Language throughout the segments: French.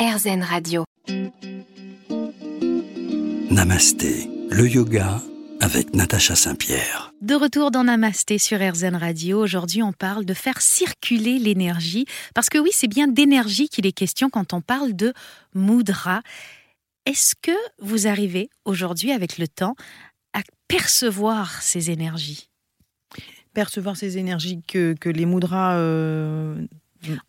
RZN Radio. Namasté, le yoga avec Natacha Saint-Pierre. De retour dans Namasté sur RZN Radio, aujourd'hui on parle de faire circuler l'énergie, parce que oui, c'est bien d'énergie qu'il est question quand on parle de mudra. Est-ce que vous arrivez aujourd'hui avec le temps à percevoir ces énergies? Percevoir ces énergies que, que les mudras... euh,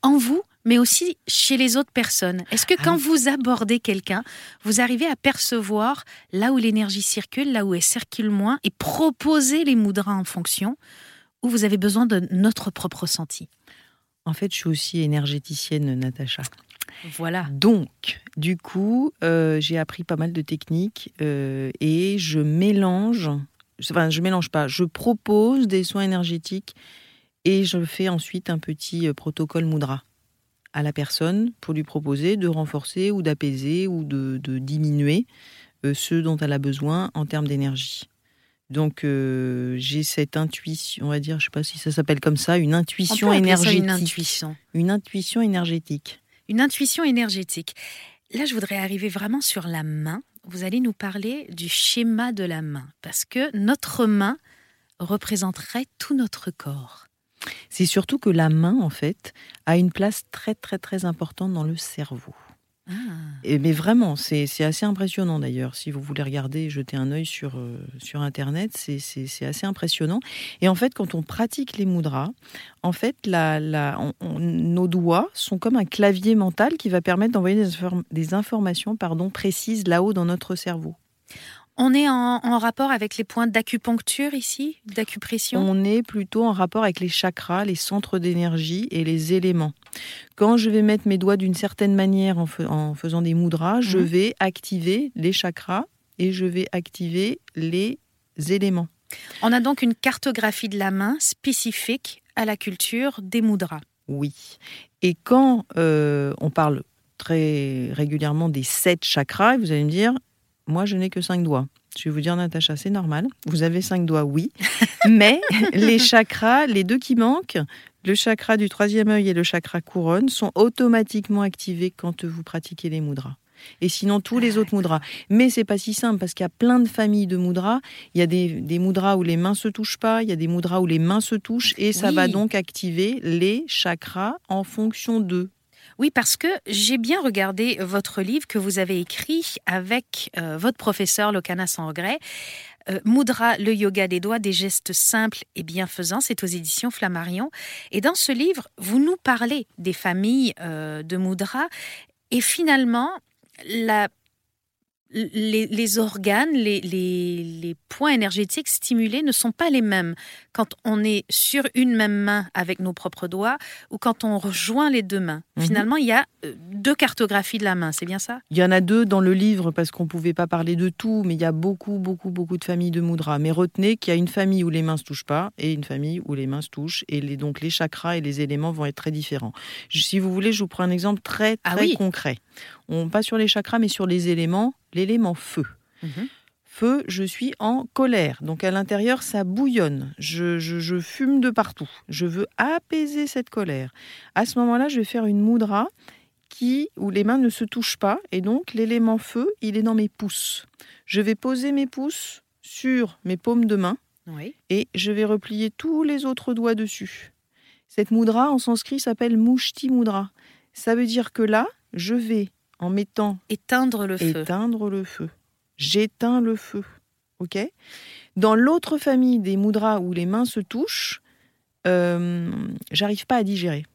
En vous, mais aussi chez les autres personnes. Est-ce que Ah quand vous abordez quelqu'un, vous arrivez à percevoir là où l'énergie circule, là où elle circule moins, et proposer les mudras en fonction, ou vous avez besoin de notre propre ressenti? En fait, je suis aussi énergéticienne, Natacha. Voilà. Donc, du coup, euh, j'ai appris pas mal de techniques euh, et je mélange, enfin, je mélange pas, je propose des soins énergétiques et je fais ensuite un petit euh, protocole Mudra à la personne pour lui proposer de renforcer ou d'apaiser ou de, de diminuer euh, ce dont elle a besoin en termes d'énergie. Donc, euh, j'ai cette intuition, on va dire, je sais pas si ça s'appelle comme ça, une On intuition peut appeler ça énergétique. une intuition. Une intuition énergétique. Une intuition énergétique. Là, je voudrais arriver vraiment sur la main. Vous allez nous parler du schéma de la main, parce que notre main représenterait tout notre corps. C'est surtout que la main, en fait, a une place très très très importante dans le cerveau. Ah. Et, mais vraiment, c'est assez impressionnant d'ailleurs. Si vous voulez regarder, jeter un œil sur, euh, sur Internet, c'est- assez impressionnant. Et en fait, quand on pratique les mudras, en fait, la, la- on- on- nos doigts sont comme un clavier mental qui va permettre d'envoyer des, inform- des informations pardon, précises là-haut dans notre cerveau. On est en, en rapport avec les points d'acupuncture ici, d'acupression? On est plutôt en rapport avec les chakras, les centres d'énergie et les éléments. Quand je vais mettre mes doigts d'une certaine manière en, fai- en faisant des mudras, je Mhm. vais activer les chakras et je vais activer les éléments. On a donc une cartographie de la main spécifique à la culture des mudras. Oui. Et quand euh, on parle très régulièrement des sept chakras, vous allez me dire, moi je n'ai que cinq doigts. Je vais vous dire, Natacha, c'est normal. Vous avez cinq doigts, oui. Mais les chakras, les deux qui manquent, le chakra du troisième œil et le chakra couronne, sont automatiquement activés quand vous pratiquez les mudras. Et sinon, tous les autres mudras. Mais c'est pas si simple parce qu'il y a plein de familles de mudras. Il y a des, des mudras où les mains se touchent pas, il y a des mudras où les mains se touchent et ça Oui. va donc activer les chakras en fonction d'eux. Oui, parce que j'ai bien regardé votre livre que vous avez écrit avec euh, votre professeur Lokana sans regret. Euh, Mudra, le yoga des doigts, des gestes simples et bienfaisants, c'est aux éditions Flammarion. Et dans ce livre, vous nous parlez des familles euh, de Mudra et finalement, la, les, les organes, les, les- les points énergétiques stimulés ne sont pas les mêmes quand on est sur une même main avec nos propres doigts ou quand on rejoint les deux mains. Mhm. Finalement, il y a euh, deux cartographies de la main, c'est bien ça? Il y en a deux dans le livre parce qu'on ne pouvait pas parler de tout, mais il y a beaucoup, beaucoup, beaucoup de familles de mudras. Mais retenez qu'il y a une famille où les mains ne se touchent pas et une famille où les mains se touchent. Et les, donc les chakras et les éléments vont être très différents. Si vous voulez, je vous prends un exemple très, Ah très oui. concret. On pas sur les chakras, mais sur les éléments. L'élément feu. Mhm. Feu, je suis en colère. Donc à l'intérieur, ça bouillonne. Je, je- je fume de partout. Je veux apaiser cette colère. À ce moment-là, je vais faire une mudra qui, où les mains ne se touchent pas. Et donc l'élément feu, il est dans mes pouces. Je vais poser mes pouces sur mes paumes de main Oui. et je vais replier tous les autres doigts dessus. Cette mudra en sanskrit s'appelle Mushti Mudra. Ça veut dire que là, je vais, en mettant Éteindre le feu. éteindre le feu. J'éteins le feu. OK? Dans l'autre famille des mudras où les mains se touchent, euh, j'arrive pas à digérer.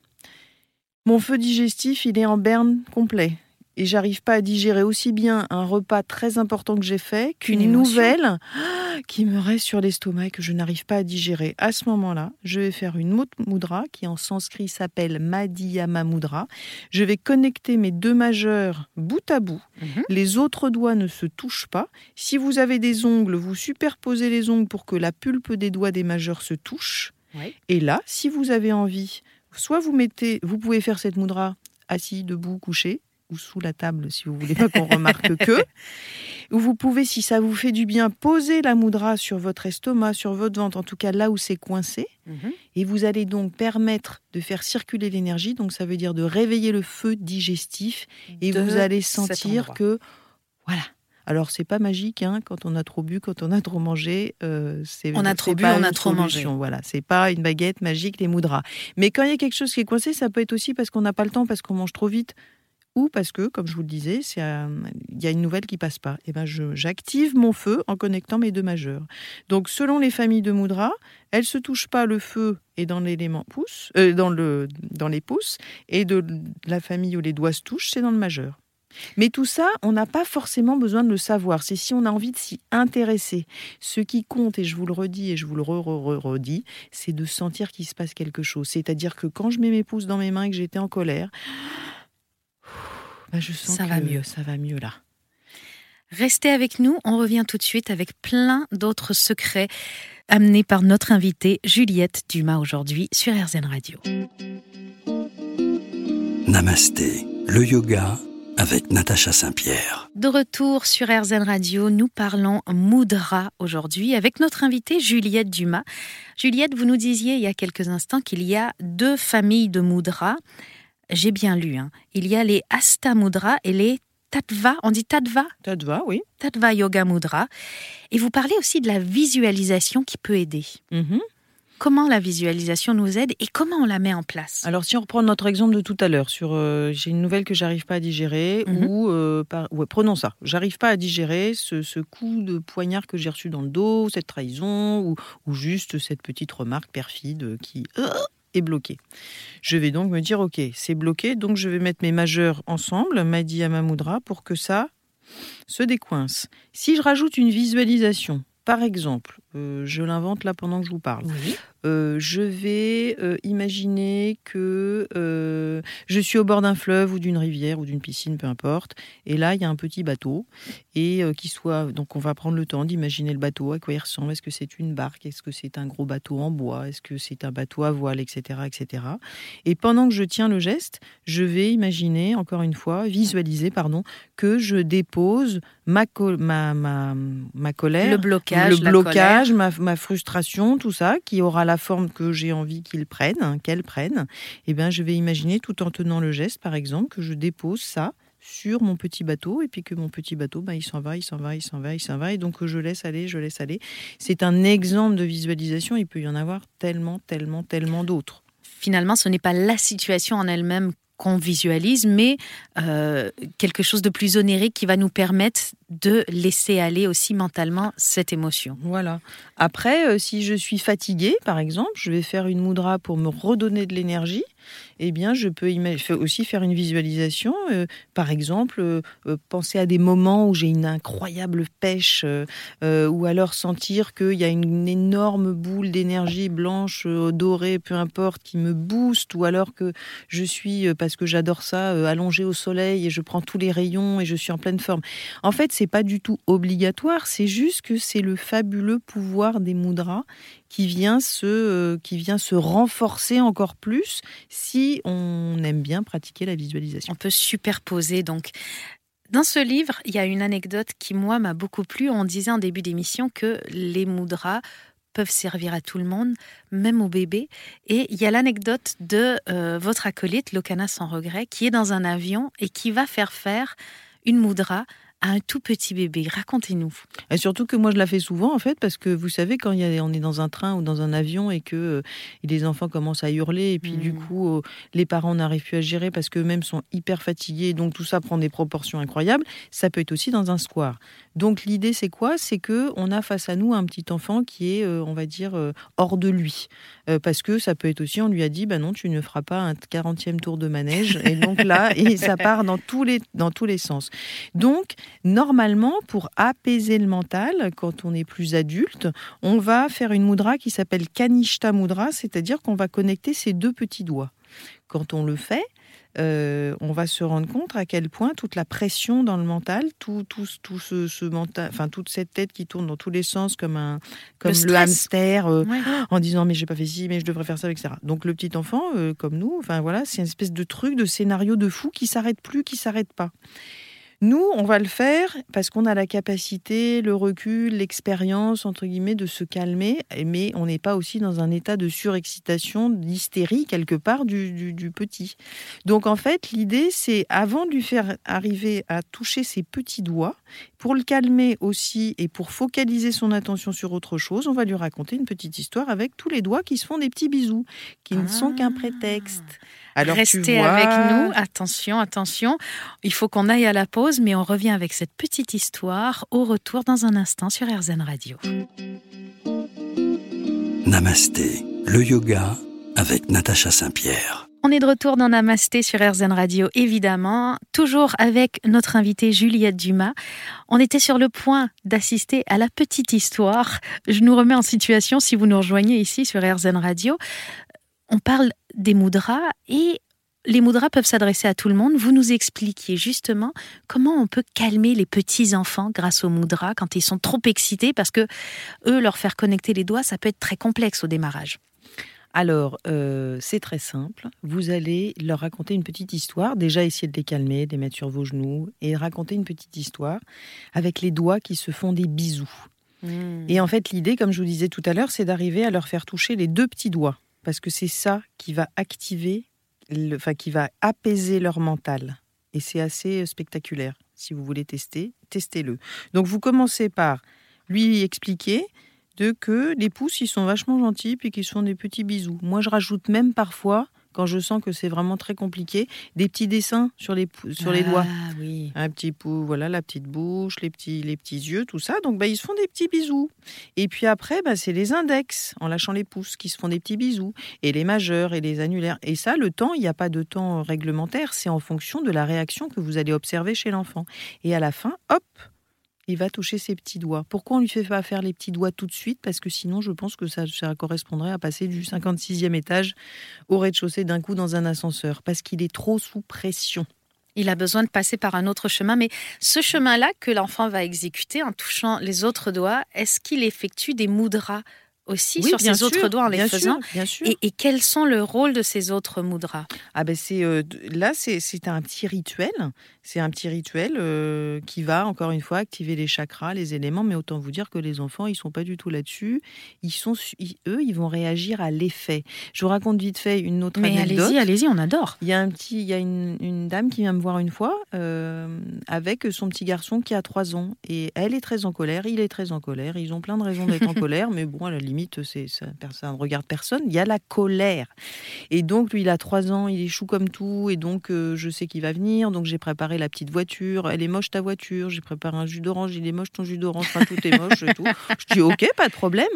Mon feu digestif, il est en berne complet. Et j'arrive pas à digérer aussi bien un repas très important que j'ai fait Qu'une nouvelle qui me reste sur l'estomac et que je n'arrive pas à digérer. À ce moment-là, je vais faire une autre mudra qui en sanskrit s'appelle Madhyama Mudra. Je vais connecter mes deux majeurs bout à bout. Mhm. Les autres doigts ne se touchent pas. Si vous avez des ongles, vous superposez les ongles pour que la pulpe des doigts des majeurs se touche. Oui. Et là, si vous avez envie, soit vous mettez, vous pouvez faire cette mudra assis, debout, couché. Ou sous la table si vous voulez pas qu'on remarque que. Vous pouvez, si ça vous fait du bien, poser la moudra sur votre estomac, sur votre ventre, en tout cas là où c'est coincé. Mhm. Et vous allez donc permettre de faire circuler l'énergie. Donc ça veut dire de réveiller le feu digestif. Et De vous allez sentir que voilà. Alors c'est pas magique hein, quand on a trop bu, quand on a trop mangé. euh, c'est On a trop bu, on a trop mangé. Voilà, c'est pas une baguette magique les moudras. Mais quand il y a quelque chose qui est coincé, ça peut être aussi parce qu'on n'a pas le temps, parce qu'on mange trop vite, ou parce que, comme je vous le disais, euh, il y a une nouvelle qui passe pas. Et ben je- j'active mon feu en connectant mes deux majeurs. Donc selon les familles de moudras, elles se touchent pas le feu et dans l'élément pouce, euh, dans le dans les pouces, et de la famille où les doigts se touchent, c'est dans le majeur. Mais tout ça, on n'a pas forcément besoin de le savoir. C'est si on a envie de s'y intéresser. Ce qui compte, et je vous le redis et je vous le re- re- re- redis, c'est de sentir qu'il se passe quelque chose. C'est-à-dire que quand je mets mes pouces dans mes mains et que j'étais en colère, je sens Ça que va mieux. Ça va mieux là. Restez avec nous, on revient tout de suite avec plein d'autres secrets amenés par notre invitée Juliette Dumas aujourd'hui sur RZN Radio. Namasté, le yoga avec Natacha Saint-Pierre. De retour sur RZN Radio, nous parlons Moudra aujourd'hui avec notre invitée Juliette Dumas. Juliette, vous nous disiez il y a quelques instants qu'il y a deux familles de Moudra. J'ai bien lu. hein. Il y a les Asta Mudra et les Tattva. On dit Tattva? Ça te va, oui Tattva Yoga Mudra. Et vous parlez aussi de la visualisation qui peut aider. Mhm. Comment la visualisation nous aide et comment on la met en place? Alors, si on reprend notre exemple de tout à l'heure sur euh, j'ai une nouvelle que j'arrive pas à digérer, Mhm. ou euh, par- ouais, prenons ça, j'arrive pas à digérer ce, ce coup de poignard que j'ai reçu dans le dos, cette trahison, ou, ou juste cette petite remarque perfide qui euh, est bloquée. Je vais donc me dire ok, c'est bloqué, donc je vais mettre mes majeurs ensemble, Madi Amamoudra, pour que ça se décoince. Si je rajoute une visualisation, par exemple, je l'invente là pendant que je vous parle. Oui. Euh, je vais euh, imaginer que euh, je suis au bord d'un fleuve ou d'une rivière ou d'une piscine, peu importe. Et là, il y a un petit bateau. Et euh, qui soit. Donc, on va prendre le temps d'imaginer le bateau, à quoi il ressemble. Est-ce que c'est une barque Est-ce que c'est un gros bateau en bois Est-ce que c'est un bateau à voile, etc., etc. Et pendant que je tiens le geste, je vais imaginer, encore une fois, visualiser, pardon, que je dépose ma, ma, ma, ma colère Le blocage, le la ma, frustration, tout ça, qui aura la forme que j'ai envie qu'ils prennent, hein, qu'elles prennent, eh bien, je vais imaginer, tout en tenant le geste, par exemple, que je dépose ça sur mon petit bateau et puis que mon petit bateau, ben, il s'en va, il s'en va, il s'en va, il s'en va et donc je laisse aller, je laisse aller. C'est un exemple de visualisation, il peut y en avoir tellement, tellement, tellement d'autres. Finalement, ce n'est pas la situation en elle-même qu'on visualise, mais euh, quelque chose de plus onérique qui va nous permettre de laisser aller aussi mentalement cette émotion. Voilà. Après, euh, si je suis fatiguée, par exemple, je vais faire une moudra pour me redonner de l'énergie. Eh bien, je peux aussi faire une visualisation. euh, par exemple, euh, penser à des moments où j'ai une incroyable pêche, ou alors sentir qu'il y a une énorme boule d'énergie blanche, dorée, peu importe, qui me booste, ou alors que je suis, parce que j'adore ça, allongée au soleil et je prends tous les rayons et je suis en pleine forme. En fait, c'est pas du tout obligatoire, c'est juste que c'est le fabuleux pouvoir des mudras qui vient se, euh, qui vient se renforcer encore plus si on aime bien pratiquer la visualisation. On peut superposer donc. Dans ce livre, il y a une anecdote qui, moi, m'a beaucoup plu. On disait en début d'émission que les moudras peuvent servir à tout le monde, même aux bébés. Et il y a l'anecdote de euh, votre acolyte, Lokana sans regret, qui est dans un avion et qui va faire faire une moudra à un tout petit bébé. Racontez-nous. Et surtout que moi je la fais souvent en fait parce que vous savez quand il y a, on est dans un train ou dans un avion et que euh, les enfants commencent à hurler et puis du coup euh, les parents n'arrivent plus à gérer parce qu'eux-mêmes sont hyper fatigués donc tout ça prend des proportions incroyables. Ça peut être aussi dans un square. Donc l'idée c'est quoi? C'est que on a face à nous un petit enfant qui est euh, on va dire euh, hors de lui Euh, parce que ça peut être aussi on lui a dit bah non tu ne feras pas un 40e tour de manège et donc là et ça part dans tous les dans tous les sens. Donc Normalement, pour apaiser le mental, quand on est plus adulte, on va faire une mudra qui s'appelle Kanishta Mudra, c'est-à-dire qu'on va connecter ses deux petits doigts. Quand on le fait, euh, on va se rendre compte à quel point toute la pression dans le mental, tout, tout, tout ce, ce mental, enfin toute cette tête qui tourne dans tous les sens comme un comme Le hamster euh, Ouais. en disant mais j'ai pas fait ci, mais je devrais faire ça, etc. Donc le petit enfant, euh, comme nous, enfin voilà, c'est une espèce de truc, de scénario de fou qui s'arrête plus, qui s'arrête pas. Nous, on va le faire parce qu'on a la capacité, le recul, l'expérience, entre guillemets, de se calmer, mais on n'est pas aussi dans un état de surexcitation, d'hystérie quelque part du, du- petit. Donc en fait, l'idée, c'est avant de lui faire arriver à toucher ses petits doigts, pour le calmer aussi et pour focaliser son attention sur autre chose, on va lui raconter une petite histoire avec tous les doigts qui se font des petits bisous, qui ne sont qu'un Ah. prétexte. Alors, tu Restez vois- avec nous. Attention, attention. Il faut qu'on aille à la pause, mais on revient avec cette petite histoire au retour dans un instant sur RZN Radio. Namasté, le yoga avec Natacha Saint-Pierre. On est de retour dans Namasté sur RZN Radio, évidemment, toujours avec notre invitée Juliette Dumas. On était sur le point d'assister à la petite histoire. Je nous remets en situation si vous nous rejoignez ici sur RZN Radio. On parle des mudras et les mudras peuvent s'adresser à tout le monde. Vous nous expliquiez justement comment on peut calmer les petits enfants grâce aux mudras quand ils sont trop excités parce que eux leur faire connecter les doigts, ça peut être très complexe au démarrage. Alors, euh, c'est très simple. Vous allez leur raconter une petite histoire. Déjà, essayer de les calmer, de les mettre sur vos genoux et raconter une petite histoire avec les doigts qui se font des bisous. Et en fait, l'idée, comme je vous disais tout à l'heure, c'est d'arriver à leur faire toucher les deux petits doigts. Parce que c'est ça qui va activer, le- enfin, qui va apaiser leur mental. Et c'est assez euh, spectaculaire. Si vous voulez tester, testez-le. Donc, vous commencez par lui expliquer de que les pouces, ils sont vachement gentils puis qu'ils se font des petits bisous. Moi, je rajoute même parfois, quand je sens que c'est vraiment très compliqué, des petits dessins sur les, pou- sur les doigts. Ah oui. Un petit pouce, voilà, la petite bouche, les petits, les petits yeux, tout ça. Donc, bah, ils se font des petits bisous. Et puis après, bah, c'est les index, en lâchant les pouces, qui se font des petits bisous. Et les majeurs et les annulaires. Et ça, le temps, il n'y a pas de temps réglementaire. C'est en fonction de la réaction que vous allez observer chez l'enfant. Et à la fin, hop, il va toucher ses petits doigts. Pourquoi on lui fait pas faire les petits doigts tout de suite? Parce que sinon, je pense que ça, ça correspondrait à passer du 56e étage au rez-de-chaussée d'un coup dans un ascenseur. Parce qu'il est trop sous pression. Il a besoin de passer par un autre chemin, mais ce chemin-là que l'enfant va exécuter en touchant les autres doigts, est-ce qu'il effectue des mudras? Aussi sur bien ses autres sûr, doigts en les bien faisant sûr, bien sûr. et, et quels sont le rôle de ces autres mudras? Ah ben c'est euh, là c'est un petit rituel, c'est un petit rituel euh, qui va encore une fois activer les chakras, les éléments. Mais autant vous dire que les enfants ils sont pas du tout là-dessus. Ils sont ils- eux ils vont réagir à l'effet. Je vous raconte vite fait une autre Mais anecdote. allez-y, allez-y, on adore. Il y a un petit, il y a une, une dame qui vient me voir une fois euh, avec son petit garçon qui a 3 ans et elle est très en colère, il est très en colère. Ils ont plein de raisons d'être en colère, mais bon à la limite c'est ça, ça ne regarde personne. Il y a la colère et donc lui il a 3 ans, il est chou comme tout et donc euh, je sais qu'il va venir, donc j'ai préparé la petite voiture. Elle est moche ta voiture, j'ai préparé un jus d'orange, il est moche ton jus d'orange, enfin tout est moche et tout. Je dis ok pas de problème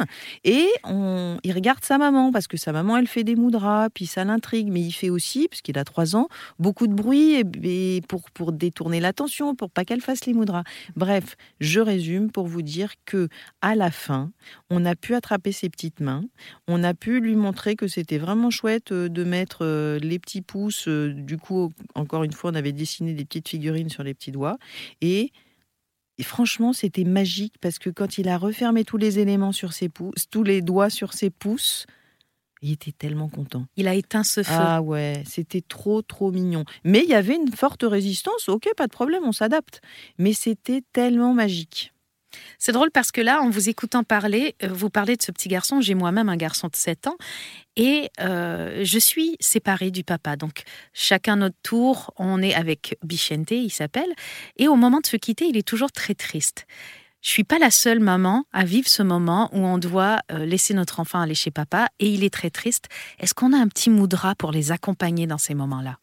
et on, il regarde sa maman parce que sa maman elle fait des mudras puis ça l'intrigue, mais il fait aussi parce qu'il a 3 ans beaucoup de bruit et, et pour, pour détourner l'attention, pour pas qu'elle fasse les mudras. Bref, je résume pour vous dire que à la fin, on a pu attraper ses petites mains, on a pu lui montrer que c'était vraiment chouette euh, de mettre euh, les petits pouces. euh, Du coup, encore une fois, on avait dessiné des petites figurines sur les petits doigts et et franchement, c'était magique parce que quand il a refermé tous les éléments sur ses pouces, tous les doigts sur ses pouces, il était tellement content. Il a éteint ce feu. Ah ouais, c'était trop trop mignon. Mais il y avait une forte résistance, ok, pas de problème, on s'adapte. Mais c'était tellement magique. C'est drôle parce que là, en vous écoutant parler, euh, vous parlez de ce petit garçon. J'ai moi-même un garçon de 7 ans et euh, je suis séparée du papa. Donc, chacun notre tour, on est avec Bichente, il s'appelle. Et au moment de se quitter, il est toujours très triste. Je suis pas la seule maman à vivre ce moment où on doit euh, laisser notre enfant aller chez papa et il est très triste. Est-ce qu'on a un petit moudra pour les accompagner dans ces moments-là?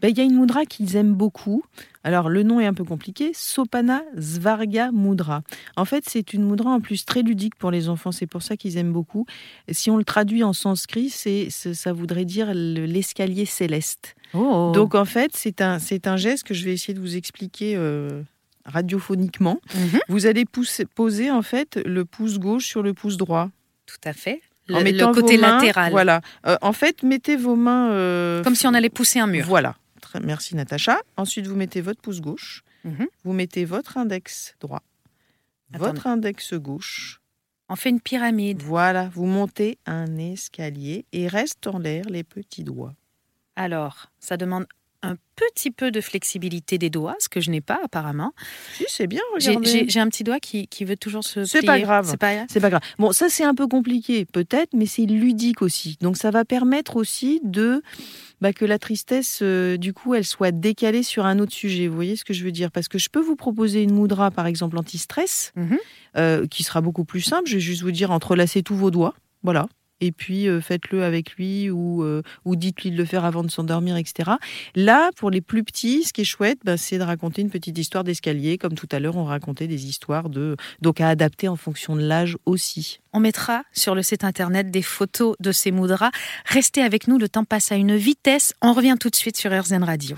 Ben, Il y a une mudra qu'ils aiment beaucoup. Alors le nom est un peu compliqué, Sopana Svarga Mudra. En fait, c'est une mudra en plus très ludique pour les enfants, c'est pour ça qu'ils aiment beaucoup. Si on le traduit en sanskrit, c'est ça voudrait dire le- l'escalier céleste. Oh Donc en fait, c'est un, c'est un geste que je vais essayer de vous expliquer euh, radiophoniquement. Mhm, Vous allez pousser- poser en fait le pouce gauche sur le pouce droit. tout à fait. En Le, mettant le côté vos mains- latéral. Voilà. Euh, en fait, mettez vos mains. euh, Comme si on allait pousser un mur. Voilà. Très- Merci Natacha. Ensuite, vous mettez votre pouce gauche. Mhm. Vous mettez votre index droit. Votre index gauche. On fait une pyramide. Voilà, vous montez un escalier et restent en l'air les petits doigts. Alors, ça demande un petit peu de flexibilité des doigts, ce que je n'ai pas apparemment. Si, c'est bien, J'ai- regardez. J'ai un petit doigt qui, qui veut toujours se C'est pas grave. C'est pas pas grave. Bon, ça c'est un peu compliqué peut-être, mais c'est ludique aussi. Donc ça va permettre aussi de bah, que la tristesse, euh, du coup, elle soit décalée sur un autre sujet. Vous voyez ce que je veux dire? Parce que je peux vous proposer une moudra, par exemple, anti-stress, Mhm. euh, qui sera beaucoup plus simple. Je vais juste vous dire entrelacez tous vos doigts, voilà. Et puis euh, faites-le avec lui ou, euh, ou dites-lui de le faire avant de s'endormir, etc. Là, pour les plus petits, ce qui est chouette, bah, c'est de raconter une petite histoire d'escalier, comme tout à l'heure on racontait des histoires de donc à adapter en fonction de l'âge aussi. On mettra sur le site internet des photos de ces moudras. Restez avec nous, le temps passe à une vitesse. On revient tout de suite sur RZN Radio.